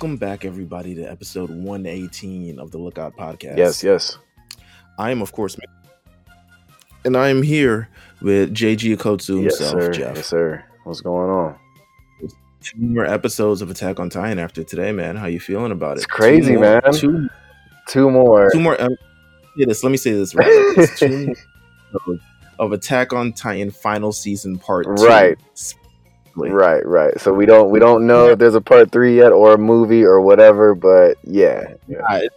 Welcome back, everybody, to episode 118 of the Lookout Podcast. Yes, yes. I am, of course, and I am here with JG Okotsu Yes, himself, sir. Jeff. Yes, sir. What's going on? Two more episodes of Attack on Titan after today, man. How you feeling about it? It's crazy, Two more- man. Two, Two more. two more. Um, this. Let me say this right. Two of Attack on Titan final season part two. Right. Specifically. Right, right. So we don't we don't know if there's a part three yet or a movie or whatever, but yeah. yeah. It,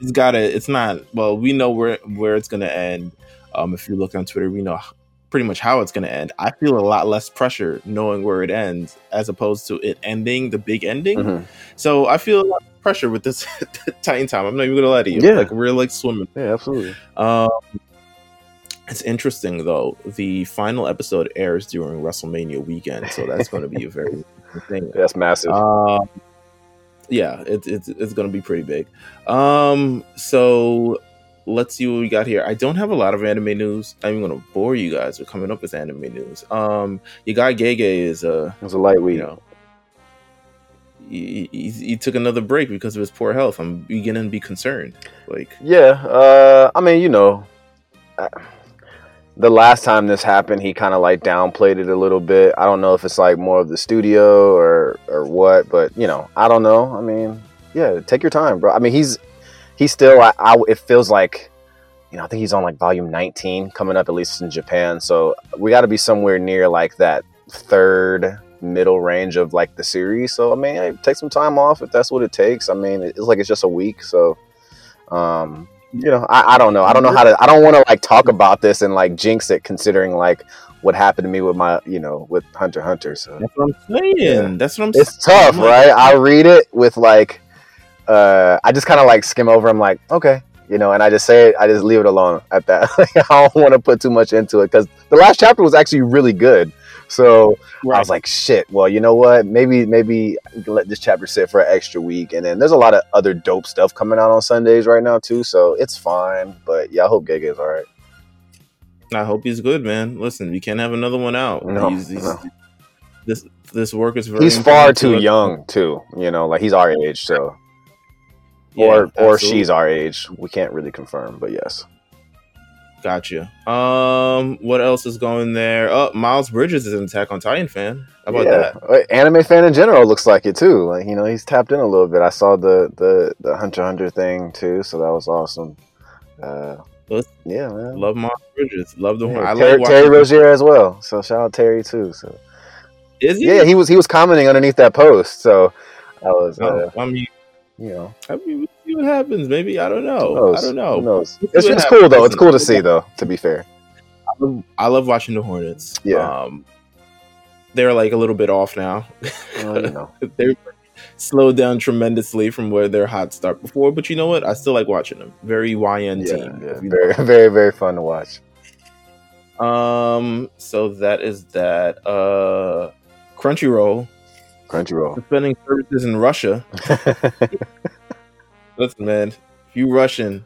it's gotta. It's not. Well, we know where where it's gonna end. Um, if you look on Twitter, we know pretty much how it's gonna end. I feel a lot less pressure knowing where it ends as opposed to it ending the big ending. Mhm. So I feel a lot of pressure with this Titan time. I'm not even gonna lie to you. Yeah. Like we're like swimming. Yeah, absolutely. Um, it's interesting though. The final episode airs during WrestleMania weekend, so that's going to be a very thing. That's massive. Um, yeah, it, it's it's going to be pretty big. Um, so let's see what we got here. I don't have a lot of anime news. I'm going to bore you guys with coming up with anime news. Um, your guy Gege is uh, it was a light week. you know. He, he, he took another break because of his poor health. I'm beginning to be concerned. Like, Yeah, uh, I mean, you know, uh, the last time this happened, he kind of like downplayed it a little bit. I don't know if it's like more of the studio or or what, but you know, I don't know. I mean, yeah, take your time, bro. I mean, he's he's still. I, I it feels like, you know, I think he's on like volume 19 coming up, at least in Japan. So we got to be somewhere near like that third middle range of like the series. So I mean, take some time off if that's what it takes. I mean, it's like it's just a week, so um you know I, I don't know i don't know how to i don't want to like talk about this and like jinx it considering like what happened to me with my you know with hunter hunter so that's what I'm saying. Yeah. That's what I'm it's saying. tough right i read it with like uh i just kind of like skim over i'm like okay you know and i just say it i just leave it alone at that i don't want to put too much into it because the last chapter was actually really good so I was like, shit. Well, you know what? Maybe maybe let this chapter sit for an extra week, and then there's a lot of other dope stuff coming out on Sundays right now too. So it's fine. But yeah, I hope Gege is all right. I hope he's good, man. Listen, we can't have another one out. No, he's, he's, no. This this work is very. He's far important to too us. young too. You know, like he's our age, so Yeah, or or she's our age. We can't really confirm, but yes. Gotcha. Um, what else is going there? Oh, Miles Bridges is an Attack on Titan fan. How about that? Uh, Anime fan in general looks like it too. Like you know, he's tapped in a little bit. I saw the the the Hunter Hunter thing too, so that was awesome. Uh, Let's- yeah, man. Love Miles Bridges. Love the. Yeah, I Terry, like Terry. Rozier as well. So shout out Terry too. So Is he? yeah, he was he was commenting underneath that post. So I was, uh, Oh, I mean, you know, I mean, see what happens. Maybe I don't know. I don't know. Who knows? It's, it's cool though. It's cool to see though. To be fair, I love, I love watching the Hornets. Yeah. Um, they're like a little bit off now. Well, you know, they're slowed down tremendously from where their hot start before. But you know what? I still like watching them. Very YN yeah, team. yeah, very very very fun to watch. Um. So that is that. Uh, Crunchyroll Crunchyroll. suspending services in Russia. Listen, man, if you Russian,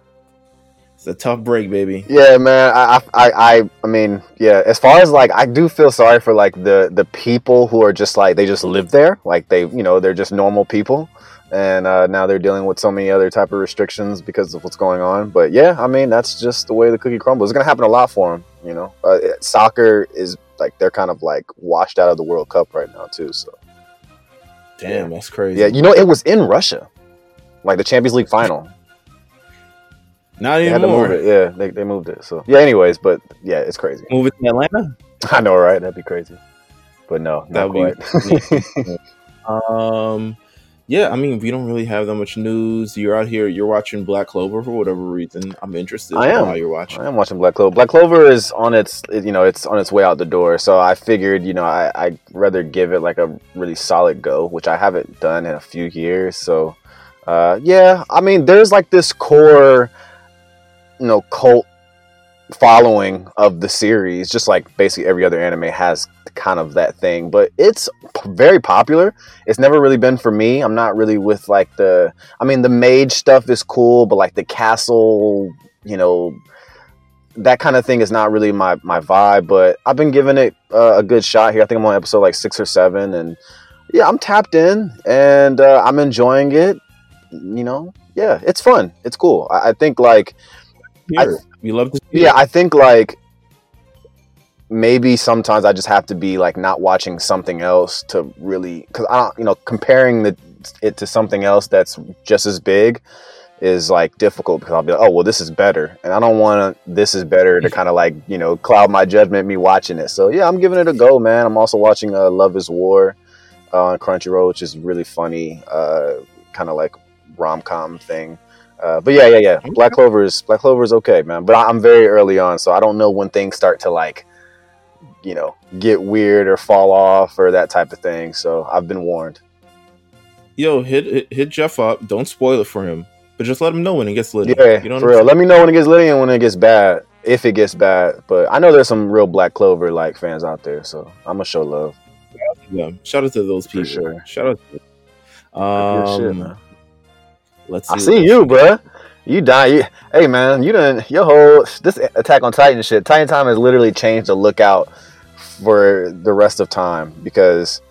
it's a tough break, baby. yeah, man. I, I I I mean, yeah. As far as like, I do feel sorry for like the the people who are just like they just live there, like they you know they're just normal people. And uh, now they're dealing with so many other type of restrictions because of what's going on. But yeah, I mean that's just the way the cookie crumbles. It's gonna happen a lot for them. You know, uh, soccer is like they're kind of like washed out of the World Cup right now too. So Damn, that's crazy. yeah, you know, it was in Russia, like the Champions League final. Not They had to anymore. move it. Yeah, they, they moved it. So yeah. Anyways, but yeah, it's crazy. Move it to Atlanta. I know, right? That'd be crazy. But no, That would quite. Um, yeah, I mean, we don't really have that much news. You're out here, you're watching Black Clover for whatever reason. I'm interested. I am. You're watching. I am watching Black Clover. Black Clover is on its, you know, it's on its way out the door. So I figured, you know, I, I'd rather give it like a really solid go, which I haven't done in a few years. So, uh, yeah, I mean, there's like this core, you know, cult following of the series, just like basically every other anime has kind of that thing. But it's p- very popular. It's never really been for me. I'm not really with like the. I mean, the mage stuff is cool, but like the castle, you know, that kind of thing is not really my my vibe. But I've been giving it uh, a good shot here. I think I'm on episode like six or seven, and yeah, I'm tapped in and uh, I'm enjoying it. You know, yeah, it's fun. It's cool. I, I think like, Here, we love to yeah, it. I think like maybe sometimes I just have to be like not watching something else to really because I don't, you know, comparing the it to something else that's just as big is like difficult because I'll be like, oh well, this is better, and I don't want to. This is better to kind of like you know cloud my judgment me watching it. So yeah, I'm giving it a go, man. I'm also watching uh, Love Is War uh, on Crunchyroll, which is really funny, uh, kind of like rom com thing. Uh, but yeah, yeah, yeah. Black Clover is Black Clover is okay, man. But I- I'm very early on, so I don't know when things start to like, you know, get weird or fall off or that type of thing. So I've been warned. Yo, hit, hit hit Jeff up. Don't spoil it for him, but just let him know when it gets lit. Yeah, you know for real. Let me know when it gets lit and when it gets bad, if it gets bad. But I know there's some real Black Clover like fans out there, so I'm gonna show love. Yeah. Shout out to those people. sure. Shout out. To Good shit, um, man. Let's. I see you, we got. bruh. You die. You, hey, man, you done your whole this Attack on Titan shit. Titan Time has literally changed the lookout for the rest of time because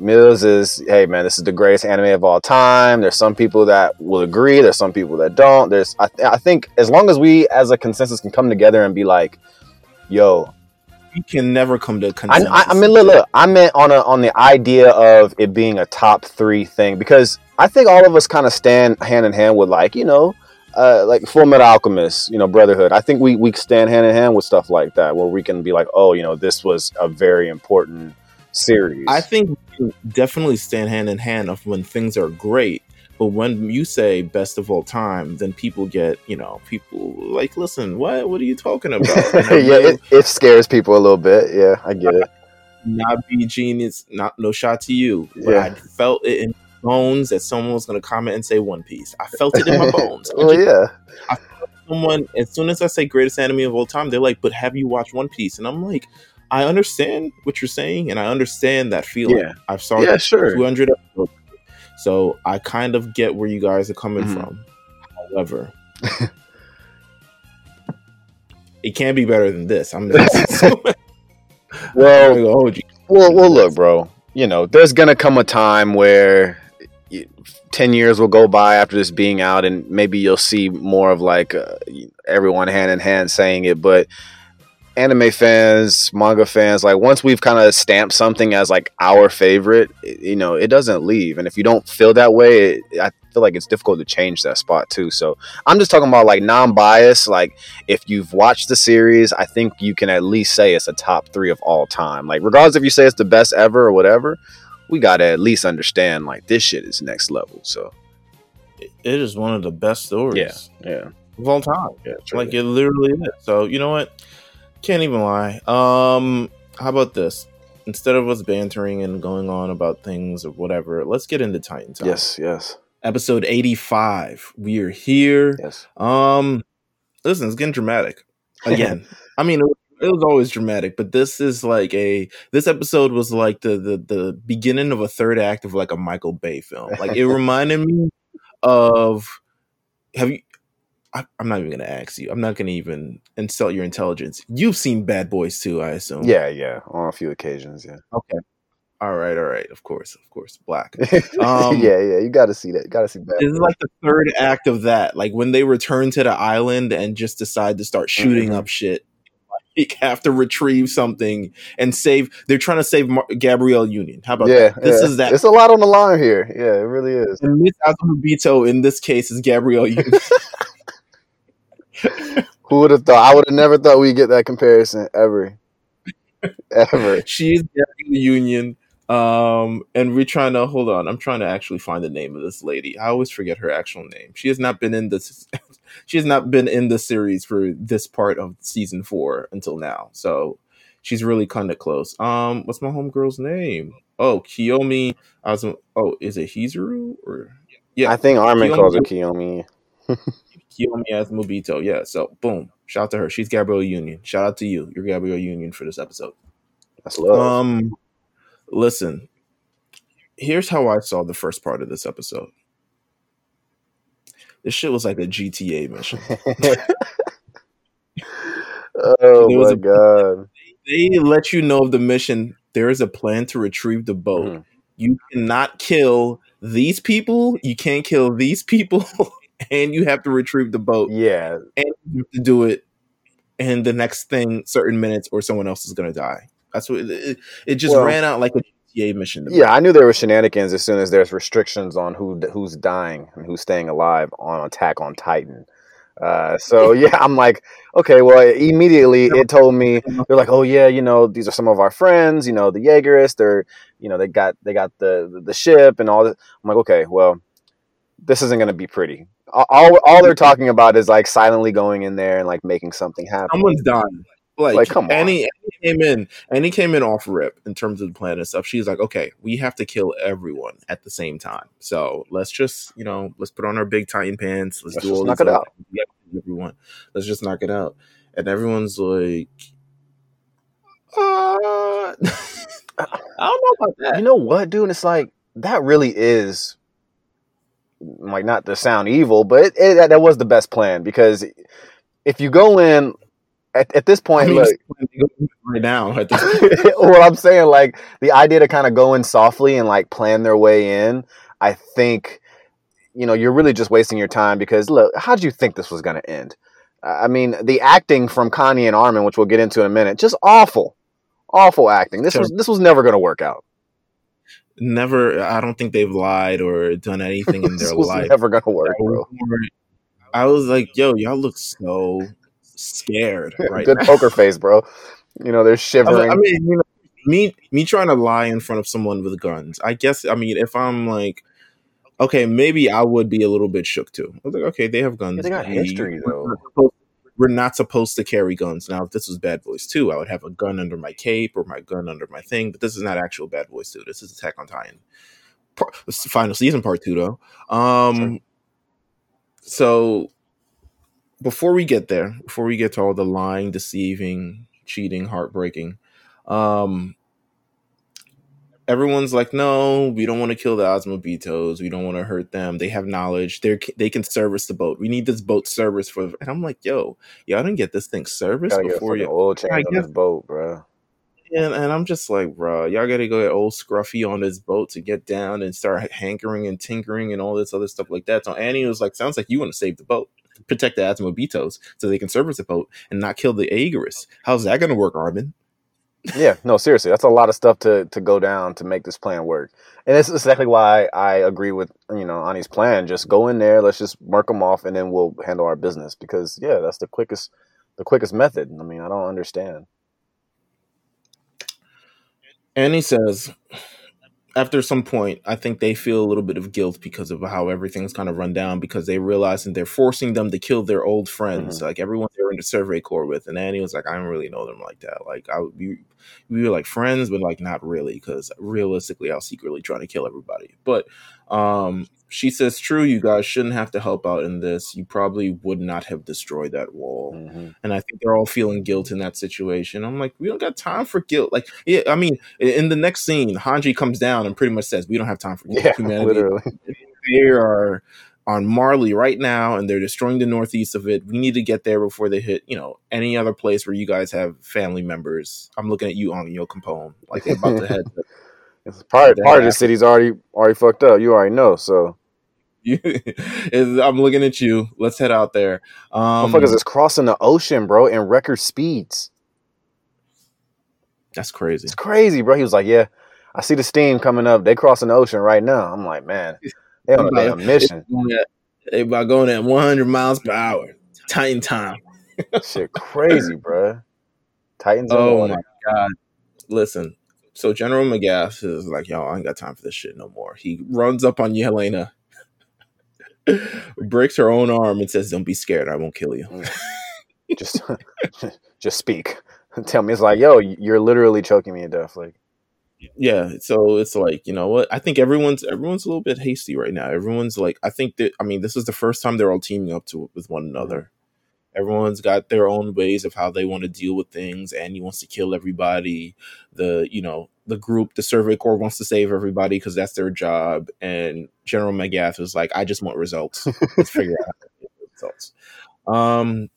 Meelz is, hey, man, this is the greatest anime of all time. There's some people that will agree. There's some people that don't. There's, I, I think, as long as we as a consensus can come together and be like, yo, We can never come to I, consensus. I, I mean, look, look, I meant on a, on the idea of it being a top three thing because I think all of us kind of stand hand in hand with like you know, uh, like Full Metal Alchemist, you know, Brotherhood. I think we we stand hand in hand with stuff like that where we can be like, oh, you know, this was a very important series. I think we can definitely stand hand in hand of when things are great. But when you say best of all time, then people get, you know, people like, listen, what? What are you talking about? Yeah, it, it scares people a little bit. Yeah, I get it. not be genius, not no shot to you. But Yeah. I felt it in bones that someone was going to comment and say One Piece. I felt it in my bones. I well, just- yeah, someone as soon as I say greatest anime of all time, they're like, "But have you watched One Piece?" And I'm like, I understand what you're saying, and I understand that feeling. Yeah. I've saw yeah, sure. 200 episodes, so I kind of get where you guys are coming Mhm. from. However, it can be better than this. I'm just Well, hold. Well, well, look, bro. You know, there's gonna come a time where y- ten years will go by after this being out, and maybe you'll see more of like uh, everyone hand in hand saying it. But anime fans, manga fans, like once we've kind of stamped something as like our favorite, it- you know, it doesn't leave. And if you don't feel that way, it, I feel like it's difficult to change that spot too. So I'm just talking about like non-biased. Like if you've watched the series, I think you can at least say it's a top three of all time. Like regardless if you say it's the best ever or whatever, we gotta at least understand like this shit is next level. So It is one of the best stories Yeah. yeah, of all time. yeah, Like it literally is. So you know what? Can't even lie. Um, how about this? Instead of us bantering and going on about things or whatever, let's get into Titan Time. yes, yes, Episode 85. We are here. yes. Um, listen, it's getting dramatic again. I mean, it, was- it was always dramatic, but this is like a this episode was like the the the beginning of a third act of like a Michael Bay film. Like it reminded me of have you? I, I'm not even gonna ask you. I'm not gonna even insult your intelligence. You've seen Bad Boys too, I assume. Yeah, yeah. On a few occasions, yeah. Okay. All right. All right. Of course. Of course. Black. Um, yeah, yeah. You got to see that. You got to see that. This is like the third act of that. Like when they return to the island and just decide to start shooting Mhm. up shit. Like have to retrieve something and save. They're trying to save Mar- Gabrielle Union. How about yeah, that? This yeah. is that. It's a lot on the line here. Yeah, it really is. and Miss Azumabito in this case is Gabrielle Union. Who would have thought? I would have never thought we'd get that comparison ever, ever. she is Gabrielle Union. Um, and we're trying to hold on. I'm trying to actually find the name of this lady. I always forget her actual name. She has not been in this. She has not been in the series for this part of season four until now. So she's really kind of close. Um, what's my homegirl's name? Oh, Kiyomi. Oh, is it Hizuru or yeah? I think Armin Kiyomi- calls her Kiyomi. Kiyomi Azumabito. Yeah. So boom. Shout out to her. She's Gabrielle Union. Shout out to you. You're Gabrielle Union for this episode. That's love. Um, listen. Here's how I saw the first part of this episode. This shit was like a GTA mission. oh my a- god. They let you know of the mission. There is a plan to retrieve the boat, Mhm. you cannot kill these people, you can't kill these people, and you have to retrieve the boat. Yeah. And you have to do it and the next thing certain minutes or someone else is gonna die. That's what it, it just Well- ran out like a Mission. to. Yeah, I knew there were shenanigans as soon as there's restrictions on who who's dying and who's staying alive on Attack on Titan. Uh, so yeah, I'm like, okay, well, immediately it told me they're like, oh yeah, you know, these are some of our friends, you know, the Jaegerists, they're, you know, they got they got the the ship and all this. I'm like, okay, well, this isn't gonna be pretty. All all, all they're talking about is like silently going in there and like making something happen. someone's dying. Like, Like, come on. Annie, Annie came in. Annie came in off rip in terms of the plan and stuff. She's like, okay, we have to kill everyone at the same time. So let's just, you know, let's put on our big Titan pants. Let's, Let's do just all knock it out. everyone. Let's just knock it out. And everyone's like, uh, I don't know about that. You know what, dude? It's like that really is like not to sound evil, but it, it, that was the best plan because if you go in at, at this I point, mean, look, right now, at this what I'm saying, like the idea to kind of go in softly and like plan their way in, I think, you know, you're really just wasting your time because look, how would you think this was going to end? I mean, the acting from Connie and Armin, which we'll get into in a minute, just awful, awful acting. This Sure. was this was never going to work out. never, I don't think they've lied or done anything in their was life. never going to work, bro. I was like, yo, y'all look so scared right Good now. poker face, bro. You know, they're I shivering. I mean, you know, me me trying to lie in front of someone with guns. I guess I mean if I'm like, okay, maybe I would be a little bit shook too. I was like, okay, they have guns. Yeah, they got We- history, we're though. not supposed- We're not supposed to carry guns. Now, if this was Bad Boys 2, I would have a gun under my cape or my gun under my thing. But this is not actual Bad Boys 2. This is Attack on Titan. Par- final season part two, though. Um, Sure. so before we get there, before we get to all the lying, deceiving, cheating, heartbreaking, um, everyone's like, no, we don't want to kill the Azumabitos. We don't want to hurt them. They have knowledge. They they can service the boat. We need this boat service for. And I'm like, yo, y'all didn't get this thing serviced Gotta before you. oil change on this boat, bro. And, and I'm just like, bro, y'all got to go get old Scruffy on this boat to get down and start hankering and tinkering and all this other stuff like that. So Annie was like, sounds like you want to save the boat, protect the Azumabitos so they can service the boat and not kill the Aegis. How's that going to work, Armin? Yeah, no, seriously, that's a lot of stuff to to go down to make this plan work. And that's exactly why I agree with you know Annie's plan. Just go in there, let's just mark them off, and then we'll handle our business. Because yeah, that's the quickest the quickest method. I mean, I don't understand. Annie says, after some point, I think they feel a little bit of guilt because of how everything's kind of run down because they realize that they're forcing them to kill their old friends, mm-hmm. like everyone they were in the survey corps with. And Annie was like, I don't really know them like that. Like, I we, we were like friends, but like not really because realistically, I was secretly trying to kill everybody. But um, she says, True, you guys shouldn't have to help out in this. You probably would not have destroyed that wall Mhm. and I think they're all feeling guilt in that situation. I'm like, we don't got time for guilt. Like, yeah, I mean, in the next scene, Hanji comes down and pretty much says, "We don't have time for guilt. Yeah, Humanity, literally. they are on Marley right now, and they're destroying the northeast of it. We need to get there before they hit, you know, any other place where you guys have family members. I'm looking at you on Yo Capone, like they're about to head. It's part part of the city's already already fucked up. You already know. So you, is- I'm looking at you. Let's head out there. Um, motherfuckers is crossing the ocean, bro, in record speeds. that's crazy. It's crazy, bro. He was like, "Yeah, I see the steam coming up. They crossing the ocean right now." I'm like, man, they on a mission. They about going at 100 miles per hour. Titan time. Shit, crazy, bro. Titans. Oh my god! Listen, so General Magath is like, "Yo, I ain't got time for this shit no more." He runs up on Yelena, breaks her own arm, and says, "Don't be scared. I won't kill you." Mm. just just speak tell me it's like yo you're literally choking me to death like Yeah, so it's like you know what? I think everyone's everyone's a little bit hasty right now. Everyone's like, I think that I mean, this is the first time they're all teaming up to with one another. Everyone's got their own ways of how they want to deal with things. Annie wants to kill everybody. The you know the group, the Survey Corps wants to save everybody because that's their job. And General Magath is like, I just want results. Let's figure out results. Um,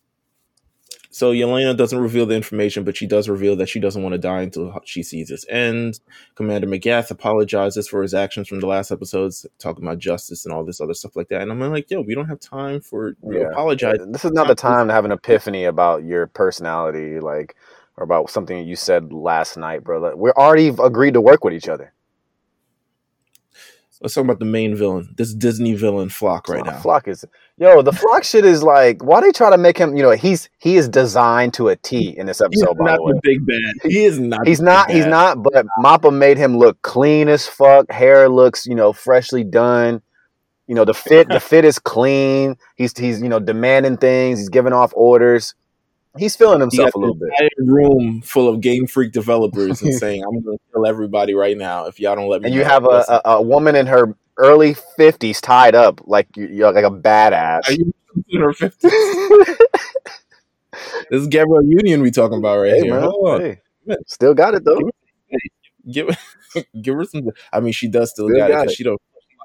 so Yelena doesn't reveal the information, but she does reveal that she doesn't want to die until she sees this end. Commander Magath apologizes for his actions from the last episodes, talking about justice and all this other stuff like that. And I'm like, yo, we don't have time for you Yeah. apologize. This is not the time to have an epiphany about your personality, like, or about something you said last night, bro. Like, We're already agreed to work with each other. Let's talk about the main villain, this Disney villain Floch right Oh, now. Floch is yo. The Floch shit is like, why they try to make him? You know, he's he is designed to a T in this episode. By not the way, the big bad. He is not. he's not. He's not. But Mappa made him look clean as fuck. Hair looks, you know, freshly done. You know, the fit. the fit is clean. He's he's you know demanding things. He's giving off orders. He's feeling himself a little bit. room full of Game Freak developers and saying, "I'm going to kill everybody right now if y'all don't let me." And you have a, a, a woman in her early fifties tied up like you- you're like a badass. Are you in her 50s? This is Gabrielle Union we talking about right hey here. man, Hold on. hey, still got it though. Give give her some. I mean, she does still, Still got, it got 'cause it. she don't.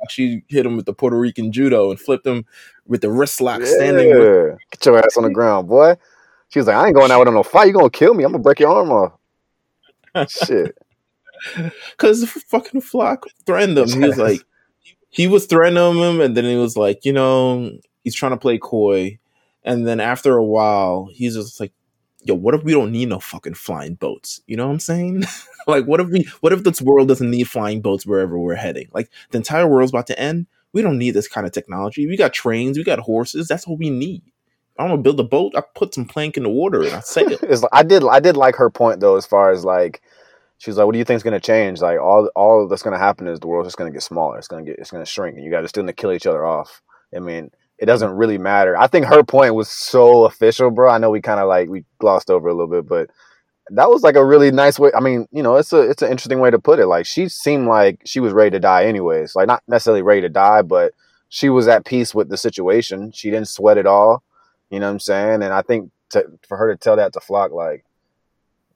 She hit him with the Puerto Rican judo and flipped him with the wrist lock standing. With, Get your ass on the ground, boy. She was like, I ain't going out with no fight. You gonna kill me. I'm gonna break your arm off. Shit. Cause the fucking Floch threatened him. He was like, he was threatening him, and then he was like, you know, he's trying to play coy, and then after a while, he's just like, yo, what if we don't need no fucking flying boats? You know what I'm saying? like, what if we, what if this world doesn't need flying boats wherever we're heading? Like, the entire world's about to end. We don't need this kind of technology. We got trains, we got horses. That's what we need. I don't want to build a boat. I put some plank in the water and I sail. It's like, I did I did like her point though, as far as like she was like, What do you think's gonna change? Like all all that's gonna happen is the world's just gonna get smaller. It's gonna get it's gonna shrink and you guys are still gonna kill each other off. I mean, it doesn't really matter. I think her point was so official, bro. I know we kinda like we glossed over a little bit, but that was like a really nice way. I mean, you know, it's a it's an interesting way to put it. Like she seemed like she was ready to die anyways. Like not necessarily ready to die, but she was at peace with the situation. She didn't sweat it all. You know what I'm saying? And I think to, for her to tell that to Floch, like,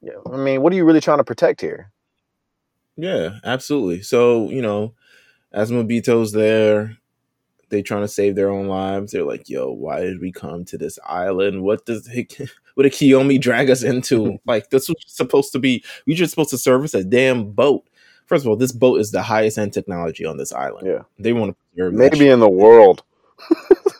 yeah, I mean, what are you really trying to protect here? Yeah, absolutely. So, you know, Azumabito's there. They trying to save their own lives. They're like, yo, why did we come to this island? What does what did Kiyomi drag us into? like this was supposed to be we just supposed to service a damn boat. First of all, this boat is the highest end technology on this island. Yeah. They want to preserve Maybe in the world.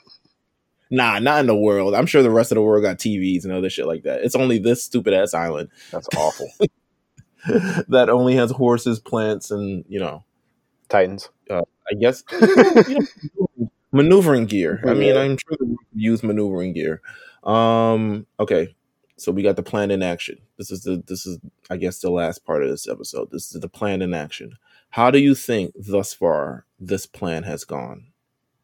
Nah, not in the world. I'm sure the rest of the world got TVs and other shit like that. It's only this stupid ass island That's awful. that only has horses, plants, and you know, Titans. I guess you know, maneuvering gear. I mean, I'm sure they use maneuvering gear. Um, okay, so we got the plan in action. This is the this is I guess the last part of this episode. This is the plan in action. How do you think thus far this plan has gone?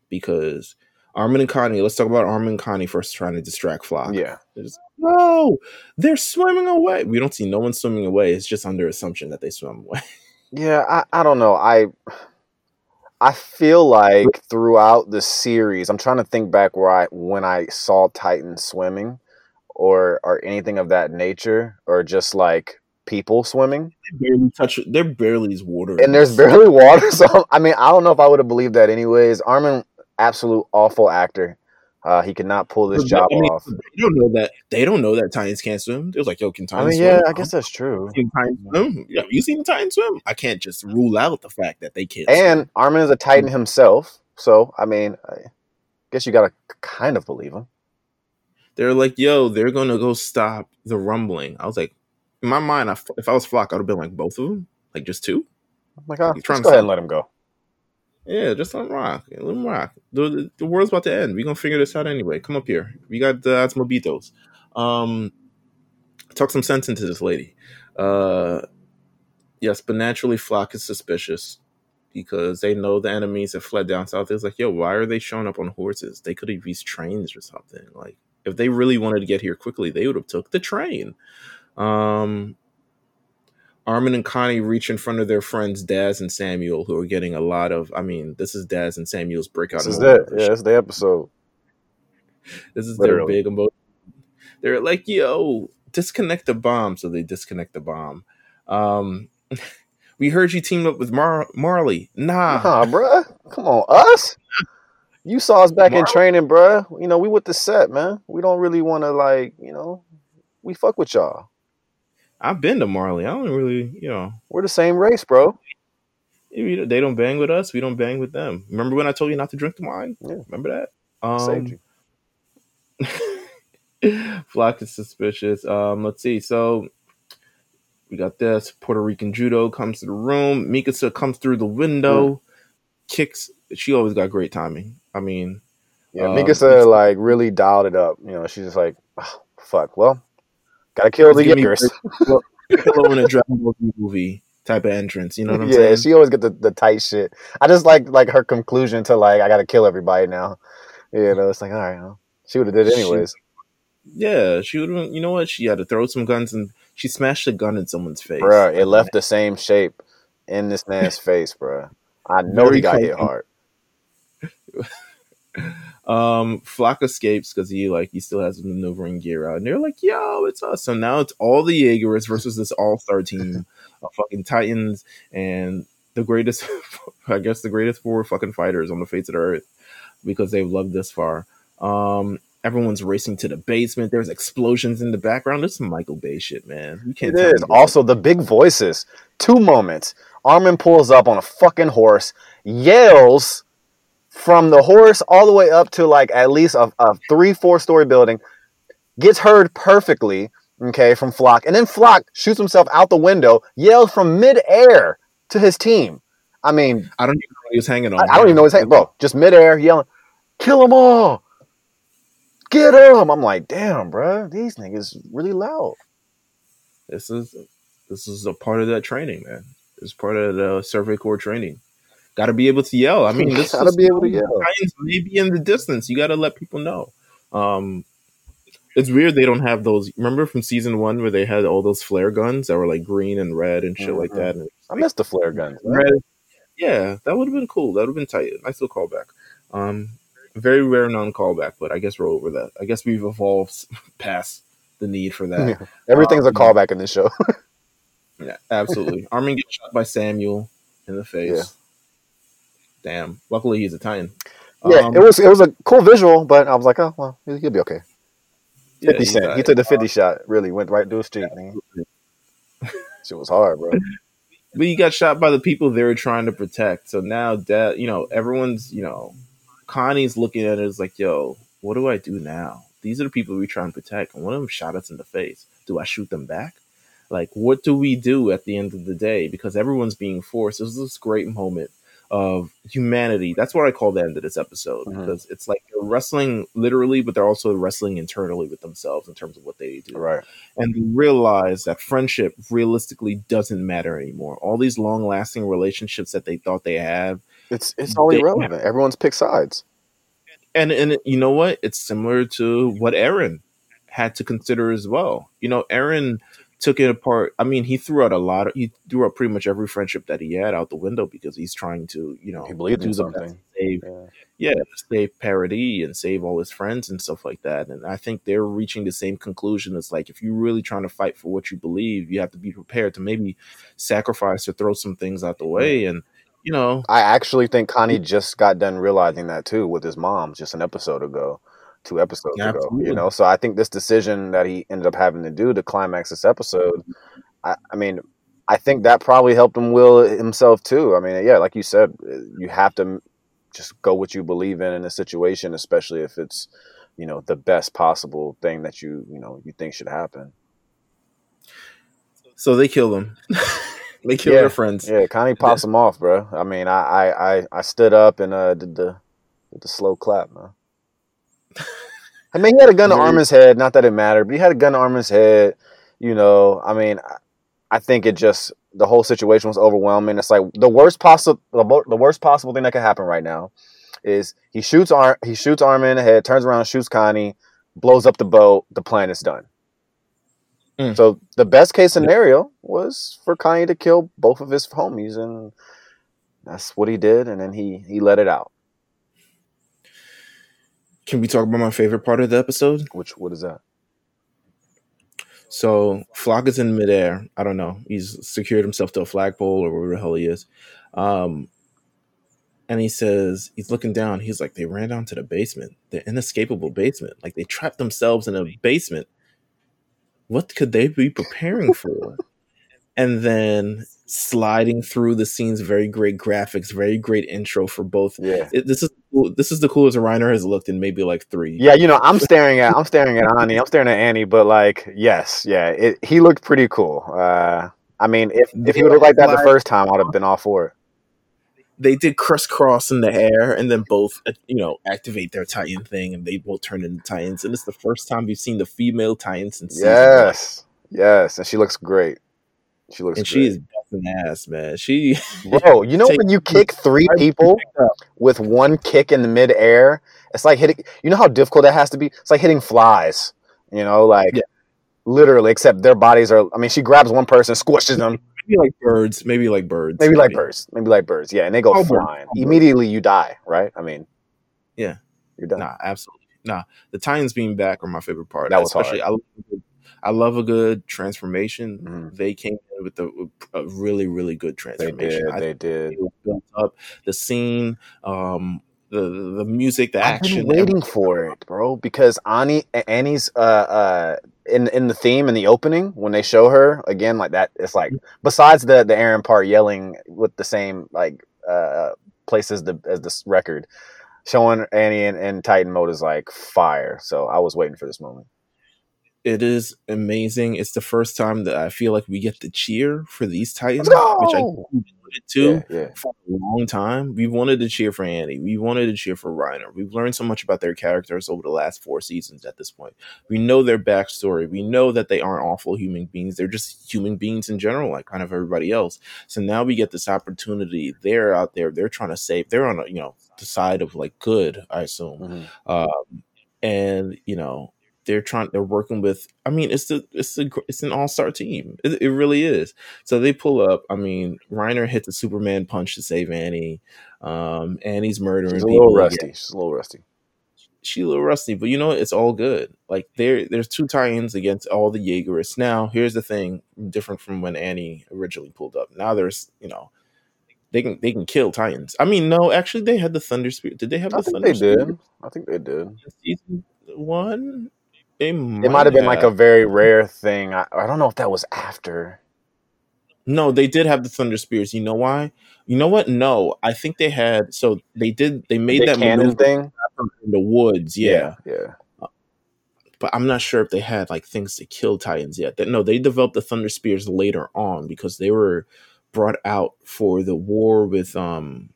Because Armin and Connie, let's talk about Armin and Connie first trying to distract Floch. Yeah. Just, no, they're swimming away. We don't see no one swimming away. It's just under assumption that they swim away. Yeah, I, I don't know. I I feel like throughout the series, I'm trying to think back where I when I saw Titan swimming or or anything of that nature, or just like people swimming. They barely touch. They're barely water. and there's barely water. So I mean, I don't know if I would have believed that anyways. Armin, absolute awful actor. Uh, he could not pull this But job I mean, off. They don't know that. They don't know that Titans can't swim. They was like, "Yo, can I mean, swim?" yeah, I guess that's true. seen Titans swim. Yeah, you seen the Titans swim? I can't just rule out the fact that they can't. And swim. Armin is a Titan himself, so I mean, I guess you gotta kind of believe him. they're like, "Yo, they're gonna go stop the rumbling." I was like, in my mind, I, if I was Floch, I'd have been like both of them, like just two. I'm like, oh, trying let's to go ahead and let him go. Yeah, just let them rock. Let them rock. The, the, world's about to end. We're gonna figure this out anyway. Come up here. We got the uh. Um talk some sense into this lady. Uh yes, but naturally Floch is suspicious because they know the enemies have fled down south. It's like, yo, why are they showing up on horses? They could have used trains or something. Like if they really wanted to get here quickly, they would have took the train. Um Armin and Connie reach in front of their friends Daz and Samuel, who are getting a lot of. I mean, this is Daz and Samuel's breakout. This is that. Yeah, is the episode. This is Literally. their big emotion. They're like, "Yo, disconnect the bomb." So they disconnect the bomb. Um, we heard you teamed up with Mar- Marley. Nah, Nah, bruh. Come on, us. You saw us back in training, bruh. You know, we with the set, man. We don't really want to like, you know, we fuck with y'all. I've been to Marley. I don't really, you know, We're the same race, bro. they don't bang with us. We don't bang with them. Remember when I told you not to drink the wine? Yeah. Remember that? Saved Um, you. Floch is suspicious. Um, let's see. So we got this. Puerto Rican judo comes to the room. Mikasa comes through the window, kicks. She always got great timing. I mean, Yeah, Um, Mikasa like really dialed it up. You know, she's just like, oh, fuck. Well, gotta kill the gonna. Pillow in a Dragon Ball Z movie type of entrance. You know what I'm yeah, saying? she always get the, the tight shit. I just like like her conclusion to like I gotta kill everybody now. You know, it's like all right, well, she would have did it She- anyways. yeah, she would. have You know what? She had to throw some guns and she smashed a gun in someone's face. Bruh, it left the same shape in this man's face, bruh. I know Very he got hit hard. Um, Floch escapes because he like he still has his maneuvering gear out, and they're like, "Yo, it's us!" So now it's all the Jaegers versus this all star team of fucking Titans and the greatest, I guess, the greatest four fucking fighters on the face of the earth because they've loved this far. Um, everyone's racing to the basement. There's explosions in the background. This is Michael Bay shit, man. You can't. It tell is. Also, the big voices. Two moments. Armin pulls up on a fucking horse, yells from the horse all the way up to like at least a, a three, four story building, gets heard perfectly, okay, from Floch. And then Floch shoots himself out the window, yells from midair to his team. I mean, I don't even know what he was hanging on. I, I don't even know what's happening. Bro, just midair yelling, kill them all. Get them. I'm like, damn, bro, these niggas really loud. This is this is a part of that training, man. It's part of the Survey Corps training. Got to be able to yell. I mean, this Gotta is be able to yell. Giants may be in the distance. You got to let people know. Um, it's weird they don't have those. Remember from season one where they had all those flare guns that were like green and red and shit like Mhm. that. And I missed the flare guns. red. Yeah, that would have been cool. That would have been tight. Nice little callback. Um, very rare non callback, but I guess we're over that. I guess we've evolved past the need for that. Yeah. Everything's a Um, callback in this show. Yeah, absolutely. Armin gets shot by Samuel in the face. Yeah. Damn. Luckily, he's a Titan. yeah, Um, it was it was a cool visual, but I was like, oh well, he'll he'll be okay. Fifty he's cent. He took the fifty shot. Really went right through his cheek. Man. Shit was hard, bro. But he got shot by the people they were trying to protect. So now that you know, everyone's you know, Connie's looking at it as like, yo, what do I do now? These are the people we try and protect, and one of them shot us in the face. Do I shoot them back? Like, what do we do at the end of the day? Because everyone's being forced. This is this great moment of humanity. That's what I call the end of this episode Mhm. because it's like they're wrestling literally, but they're also wrestling internally with themselves in terms of what they do Right. and they realize that friendship realistically doesn't matter anymore. All these long lasting relationships that they thought they have, It's it's all irrelevant. Everyone's picked sides. and and you know what? It's similar to what Eren had to consider as well. You know, Eren took it apart. I mean, he threw out a lot. Of, he threw out pretty much every friendship that he had out the window because he's trying to, you know, He believed in something. save Yeah. yeah, save Paradis and save all his friends and stuff like that. And I think they're reaching the same conclusion. It's like if you're really trying to fight for what you believe, you have to be prepared to maybe sacrifice or throw some things out the way. And you know, I actually think Connie just got done realizing that too with his mom just an episode ago, two episodes ago. Absolutely. You know, so I think this decision that he ended up having to do to climax this episode, I, I mean, I think that probably helped him will himself too. I mean, yeah, like you said, you have to just go what you believe in in a situation, especially if it's you know the best possible thing that you you know you think should happen. so they kill them. they kill Yeah, their friends. Yeah, Connie pops them off, bro. I mean, I I I, I stood up and uh, did the did the slow clap, man. I mean, he had a gun to Armin's head. Not that it mattered, but he had a gun to Armin's head. You know, I mean, I, think it just the whole situation was overwhelming. It's like the worst possible the, the worst possible thing that could happen right now is he shoots Ar- he shoots Armin in the head, turns around, shoots Connie, blows up the boat. The plan is done. Mm. So the best case scenario was for Connie to kill both of his homies, and that's what he did. And then he he let it out. Can we talk about my favorite part of the episode? Which what is that? So Floch is in midair. I don't know. He's secured himself to a flagpole or wherever the hell he is. Um, and he says he's looking down. He's like, they ran down to the basement, the inescapable basement. Like they trapped themselves in a basement. What could they be preparing for? and then sliding through the scenes, very great graphics, very great intro for both. Yeah. It, this is this is the coolest Reiner has looked in maybe like three. Yeah, you know, I'm staring at I'm staring at Annie. I'm staring at Annie, but like, yes, yeah, it, he looked pretty cool. Uh, I mean, if if he would have looked like that the first time, I'd have been all for it they did crisscross in the air and then both uh, you know activate their titan thing and they both turn into titans and it's the first time we've seen the female titan since yes yes and she looks great she looks and great. she is busting ass man she bro you know when you kick three people with one kick in the midair it's like hitting you know how difficult that has to be it's like hitting flies you know like yeah. literally except their bodies are i mean she grabs one person squishes them maybe like birds, maybe like birds, maybe, maybe. like birds, maybe like birds. Yeah, and they go oh, flying. Bird. Immediately, you die. Right? I mean, yeah, you're done. Nah, absolutely. Nah, the Titans being back are my favorite part. That was especially hard. I, I love a good transformation. Mm-hmm. They came in with a, a, really, really good transformation. They did. They did. built up the scene. Um, the the music, the I've action. Been waiting for it, bro, because Annie Annie's uh uh in in the theme in the opening when they show her again like that it's like besides the the Eren part yelling with the same like uh place as the as this record showing Annie in, in Titan mode is like fire so I was waiting for this moment it is amazing it's the first time that I feel like we get the cheer for these Titans which I wanted to yeah, yeah. for a long time. We wanted to cheer for Annie. We wanted to cheer for Reiner. We've learned so much about their characters over the last four seasons at this point. We know their backstory. We know that they aren't awful human beings. They're just human beings in general, like kind of everybody else. So now we get this opportunity. They're out there. They're trying to save. They're on, a, you know, the side of like good, I assume. Mm-hmm. Um, and you know they're trying they're working with i mean it's the it's a it's an all-star team it, it, really is so they pull up i mean reiner hits a superman punch to save annie um annie's murdering she's a people little rusty she's a little rusty she's a little rusty but you know it's all good like there there's two tie-ins against all the jaegerists now here's the thing different from when annie originally pulled up now there's you know they can they can kill titans. I mean, no, actually, they had the thunder spear. Did they have I the think thunder? They spirit? did. I think they did. Season one, it might, it might have been like a very rare thing. I, I don't know if that was after. No, they did have the Thunder Spears. You know why? You know what? No, I think they had. So they did. They made the that cannon thing in the woods. Yeah, yeah. yeah. But I'm not sure if they had like things to kill Titans yet. That No, they developed the Thunder Spears later on because they were brought out for the war with um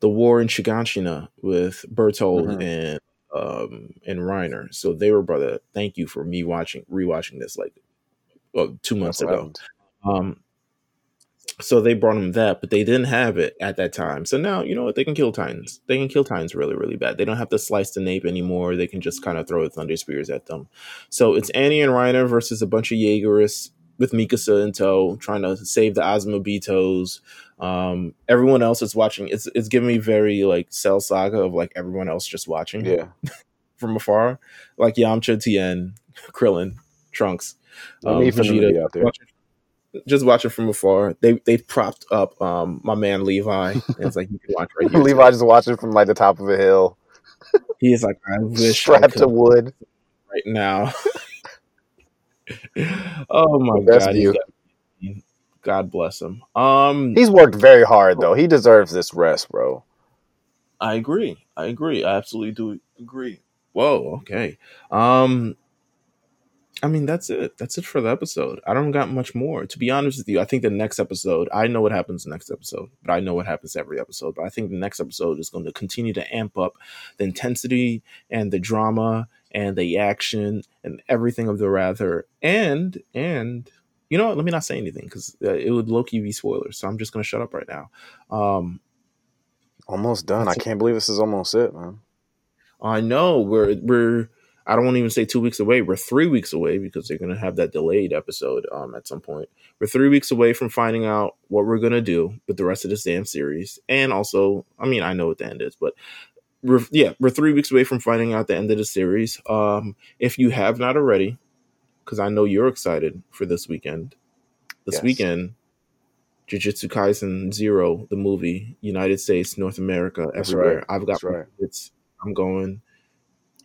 the war in Shiganshina with Bertholdt mm-hmm. and um, and Reiner. So they were brother. Thank you for me watching rewatching this like well, two months ago. Um, so they brought him that, but they didn't have it at that time. So now you know what they can kill Titans. They can kill Titans really, really bad. They don't have to slice the nape anymore. They can just kind of throw the thunder spears at them. So it's Annie and Reiner versus a bunch of Jaegerists with Mikasa in tow, trying to save the Azumabitos. Um, everyone else is watching. It's it's giving me very like Cell Saga of like everyone else just watching. Yeah. from afar, like Yamcha, Tien, Krillin, Trunks, um, Vegeta, out there. Watching, just watching from afar. They they propped up um my man Levi. And it's like you can watch right here. Levi just watching from like the top of a hill. He is like, I wish strapped to wood right now. Oh my That's god, God bless him. Um, he's worked very hard though. He deserves this rest, bro. I agree. I agree. I absolutely do agree. Whoa. Okay. Um, I mean, that's it. That's it for the episode. I don't got much more. To be honest with you, I think the next episode, I know what happens next episode, but I know what happens every episode. But I think the next episode is going to continue to amp up the intensity and the drama and the action and everything of the rather. And, and, you know what? Let me not say anything because uh, it would low key be spoilers. So I'm just going to shut up right now. Um, almost done. I can't believe this is almost it, man. I know we're we're I don't want to even say two weeks away. We're three weeks away because they're gonna have that delayed episode um at some point. We're three weeks away from finding out what we're gonna do with the rest of this damn series. And also, I mean, I know what the end is, but we're yeah, we're three weeks away from finding out the end of the series. Um, if you have not already, because I know you're excited for this weekend. This yes. weekend, Jujutsu Kaisen Zero, the movie, United States, North America, That's everywhere. right. I've got right. tickets. I'm going.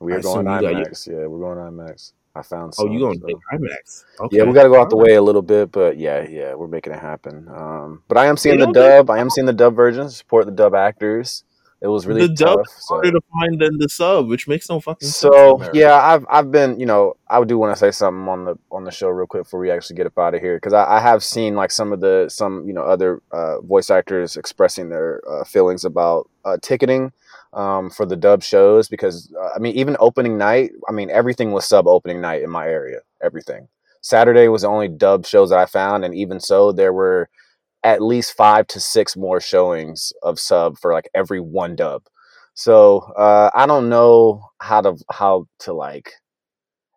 We I are going assume you got IMAX. Yeah, we're going IMAX. I found Oh, some. you going so- IMAX? Okay. Yeah, we got to go out the way a little bit, but yeah, yeah, we're making it happen. Um, but I am seeing the dub. I am seeing the dub version. Support the dub actors. It was really the dub tough. is So, harder to find than the sub, which makes no fucking sense. so yeah, I've I've been you know I do want to say something on the on the show real quick before we actually get up out of here because I, I have seen like some of the some you know other uh, voice actors expressing their uh, feelings about uh, ticketing um, for the dub shows because uh, I mean even opening night I mean everything was sub opening night in my area everything Saturday was the only dub shows that I found and even so there were at least five to six more showings of sub for like every one dub. So uh, I don't know how to how to like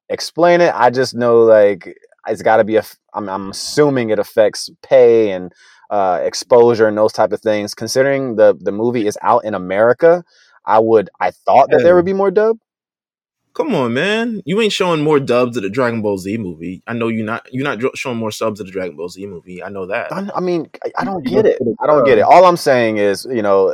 explain it. I just know like it's got to be a. I'm, I'm assuming it affects pay and uh, exposure and those type of things. Considering the the movie is out in America, I would I thought that there would be more dub. Come on, man! You ain't showing more dubs of the Dragon Ball Z movie. I know you're not. You're not showing more subs of the Dragon Ball Z movie. I know that. I, I mean, I, I don't get it. I don't get it. All I'm saying is, you know,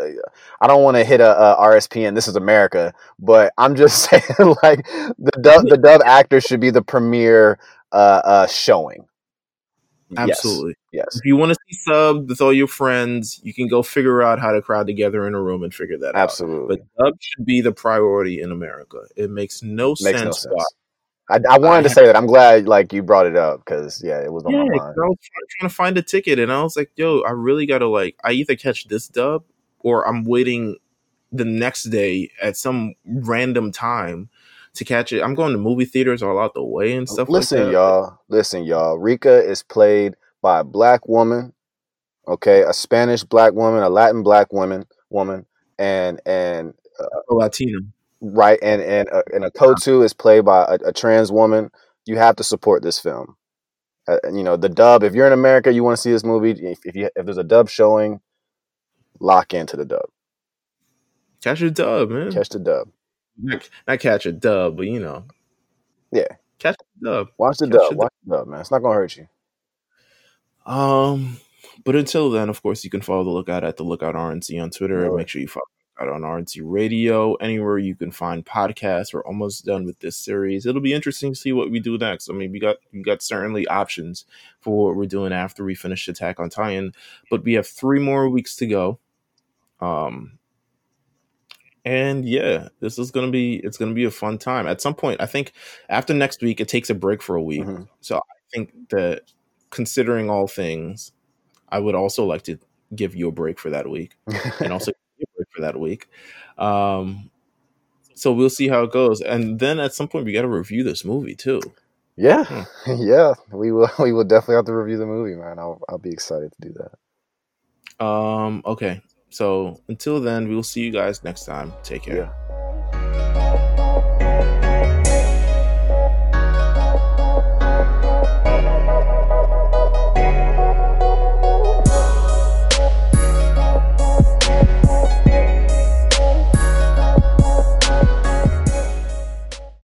I don't want to hit a, a RSPN. This is America, but I'm just saying, like the dub, the dub actor should be the premier uh, uh, showing. Yes. Absolutely. Yes. If you want to see sub with all your friends, you can go figure out how to crowd together in a room and figure that out. Absolutely. But dub should be the priority in America. It makes no Makes sense. no why- sense. I, I wanted to say that. I'm glad like you brought it up because yeah, it was on Yeah, my mind. I was try- trying to find a ticket, and I was like, "Yo, I really gotta like, I either catch this dub, or I'm waiting the next day at some random time to catch it. I'm going to movie theaters all out the way and stuff. listen, like that. y'all. Listen, y'all. Rika is played by a black woman. Okay, a Spanish black woman, a Latin black woman, woman, and and A Latino. right, and and uh, and Okkotsu is played by a, a trans woman. You have to support this film. Uh, you know the dub. If you're in America, you want to see this movie. If, if you if there's a dub showing, lock into the dub. Catch the dub, man. Catch the dub. Not, not catch a dub, but you know, Yeah. catch a dub. Watch the Catch dub. Watch the dub, man. It's not gonna hurt you. Um, but until then, of course, you can follow the Lookout at the Lookout RNC on Twitter. It. Make sure you follow Lookout on RNC Radio. Anywhere you can find podcasts. We're almost done with this series. It'll be interesting to see what we do next. I mean, we got we got certainly options for what we're doing after we finish Attack on Titan, but we have three more weeks to go. Um. And yeah, this is gonna be it's gonna be a fun time. At some point, I think after next week, it takes a break for a week. Mhm. So I think that considering all things, I would also like to give you a break for that week and also give you a break for that week. Um, so we'll see how it goes. And then at some point, we got to review this movie too. yeah, Hmm. yeah. We will. We will definitely have to review the movie, man. I'll I'll be excited to do that. Um, okay. So until then, we'll see you guys next time. Take care. Yeah.